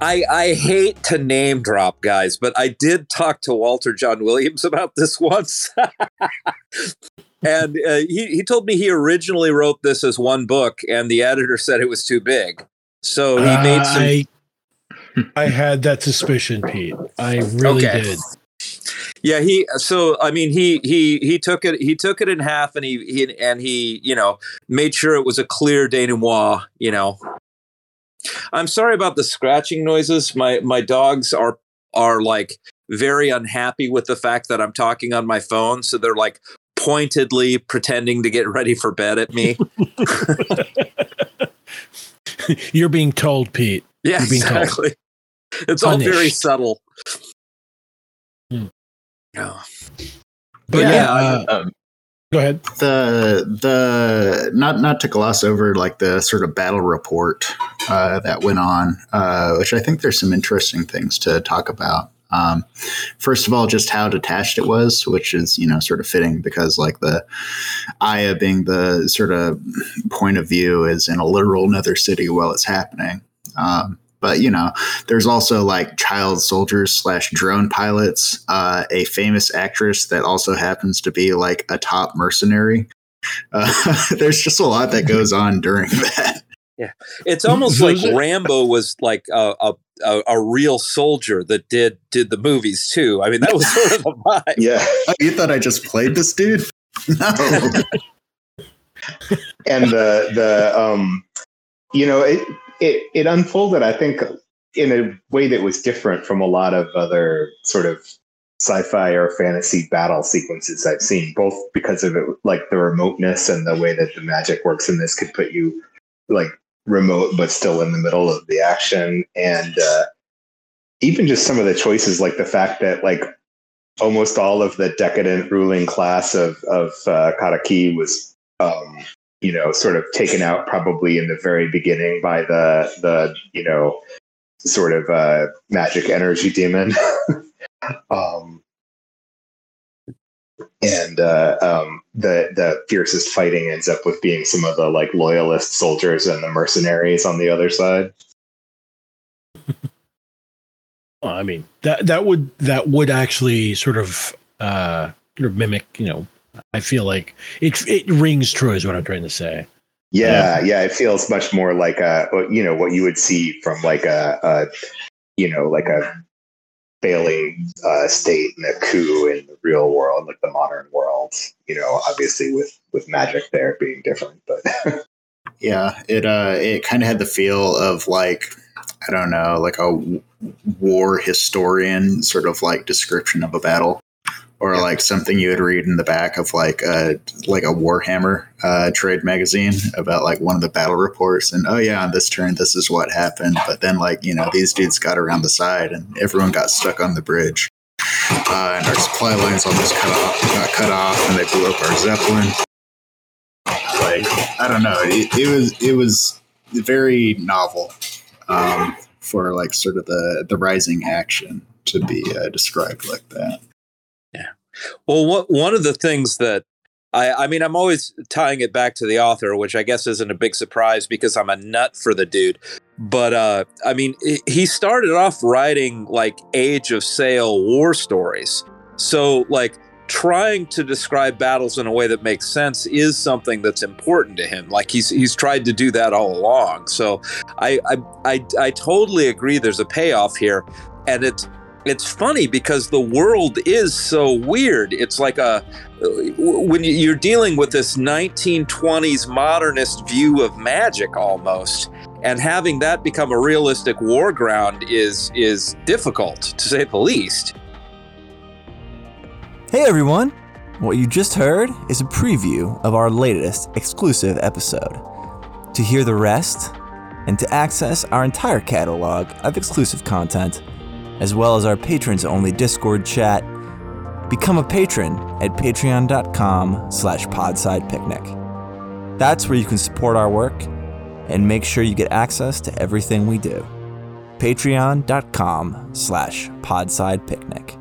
I, I hate to name drop guys, but I did talk to Walter Jon Williams about this once. and uh, he, he told me he originally wrote this as one book, and the editor said it was too big. So he made some. I, I had that suspicion, Pete. I really Okay. did. Yeah, he. So I mean, he he he took it. He took it in half, and he, he and he you know made sure it was a clear denouement. You know. I'm sorry about the scratching noises. My my dogs are are like very unhappy with the fact that I'm talking on my phone, so they're like pointedly pretending to get ready for bed at me. You're being told, Pete. yeah, You're told. exactly. It's all very subtle. Hmm. Yeah. But Yeah, yeah, I- uh, Um, go ahead. the the not not to gloss over like the sort of battle report uh, that went on, uh, which I think there's some interesting things to talk about. Um, first of all, just how detached it was, which is you know sort of fitting because like the Aiah being the sort of point of view is in a literal nether city while it's happening. Um, but you know, there's also like child soldiers slash drone pilots, uh, a famous actress that also happens to be like a top mercenary. Uh, there's just a lot that goes on during that. Yeah, it's almost like Rambo was like a, a a a real soldier that did did the movies too. I mean, that was sort of the vibe. Yeah. Oh, you thought I just played this dude? No. and the the um you know it it it unfolded i think in a way that was different from a lot of other sort of sci-fi or fantasy battle sequences i've seen both because of it like the remoteness and the way that the magic works in this could put you like remote but still in the middle of the action. And uh even just some of the choices like the fact that like almost all of the decadent ruling class of of uh, Caraqui was um, you know, sort of taken out probably in the very beginning by the the you know sort of uh, magic energy demon. um, and uh, um, the the fiercest fighting ends up with being some of the like loyalist soldiers and the mercenaries on the other side. I mean that that would that would actually sort of uh sort of mimic, you know. I feel like it it rings true is what I'm trying to say. Yeah, yeah, it feels much more like a you know what you would see from like a, a you know like a failing uh, state and a coup in the real world, like the modern world. You know, obviously with with magic there being different, but Yeah, it uh, it kind of had the feel of like I don't know, like a w- war historian sort of like description of a battle, or Yeah. like something you would read in the back of like a like a Warhammer uh, trade magazine about like one of the battle reports, and oh yeah, on this turn this is what happened, but then like you know these dudes got around the side and everyone got stuck on the bridge, uh, and our supply lines almost cut off, got cut off, and they blew up our zeppelin like I don't know. It, it was it was very novel um, for like sort of the the rising action to be uh, described like that. Well, what, one of the things that I, I mean, I'm always tying it back to the author, which I guess isn't a big surprise because I'm a nut for the dude. But uh, I mean, he- started off writing like Age of Sail war stories. So, like, trying to describe battles in a way that makes sense is something that's important to him. Like he's he's tried to do that all along. So, I I I, I totally agree. There's a payoff here, and it's it's funny because the world is so weird. It's like a when you- you're dealing with this 1920s modernist view of magic almost and having that become a realistic war ground is is difficult to say the least. Hey everyone! What you just heard is a preview of our latest exclusive episode. To hear the rest and to access our entire catalog of exclusive content, as well as our patrons only Discord chat, become a patron at patreon.com slash podsidepicnic. That's where you can support our work and make sure you get access to everything we do. Patreon.com slash podsidepicnic.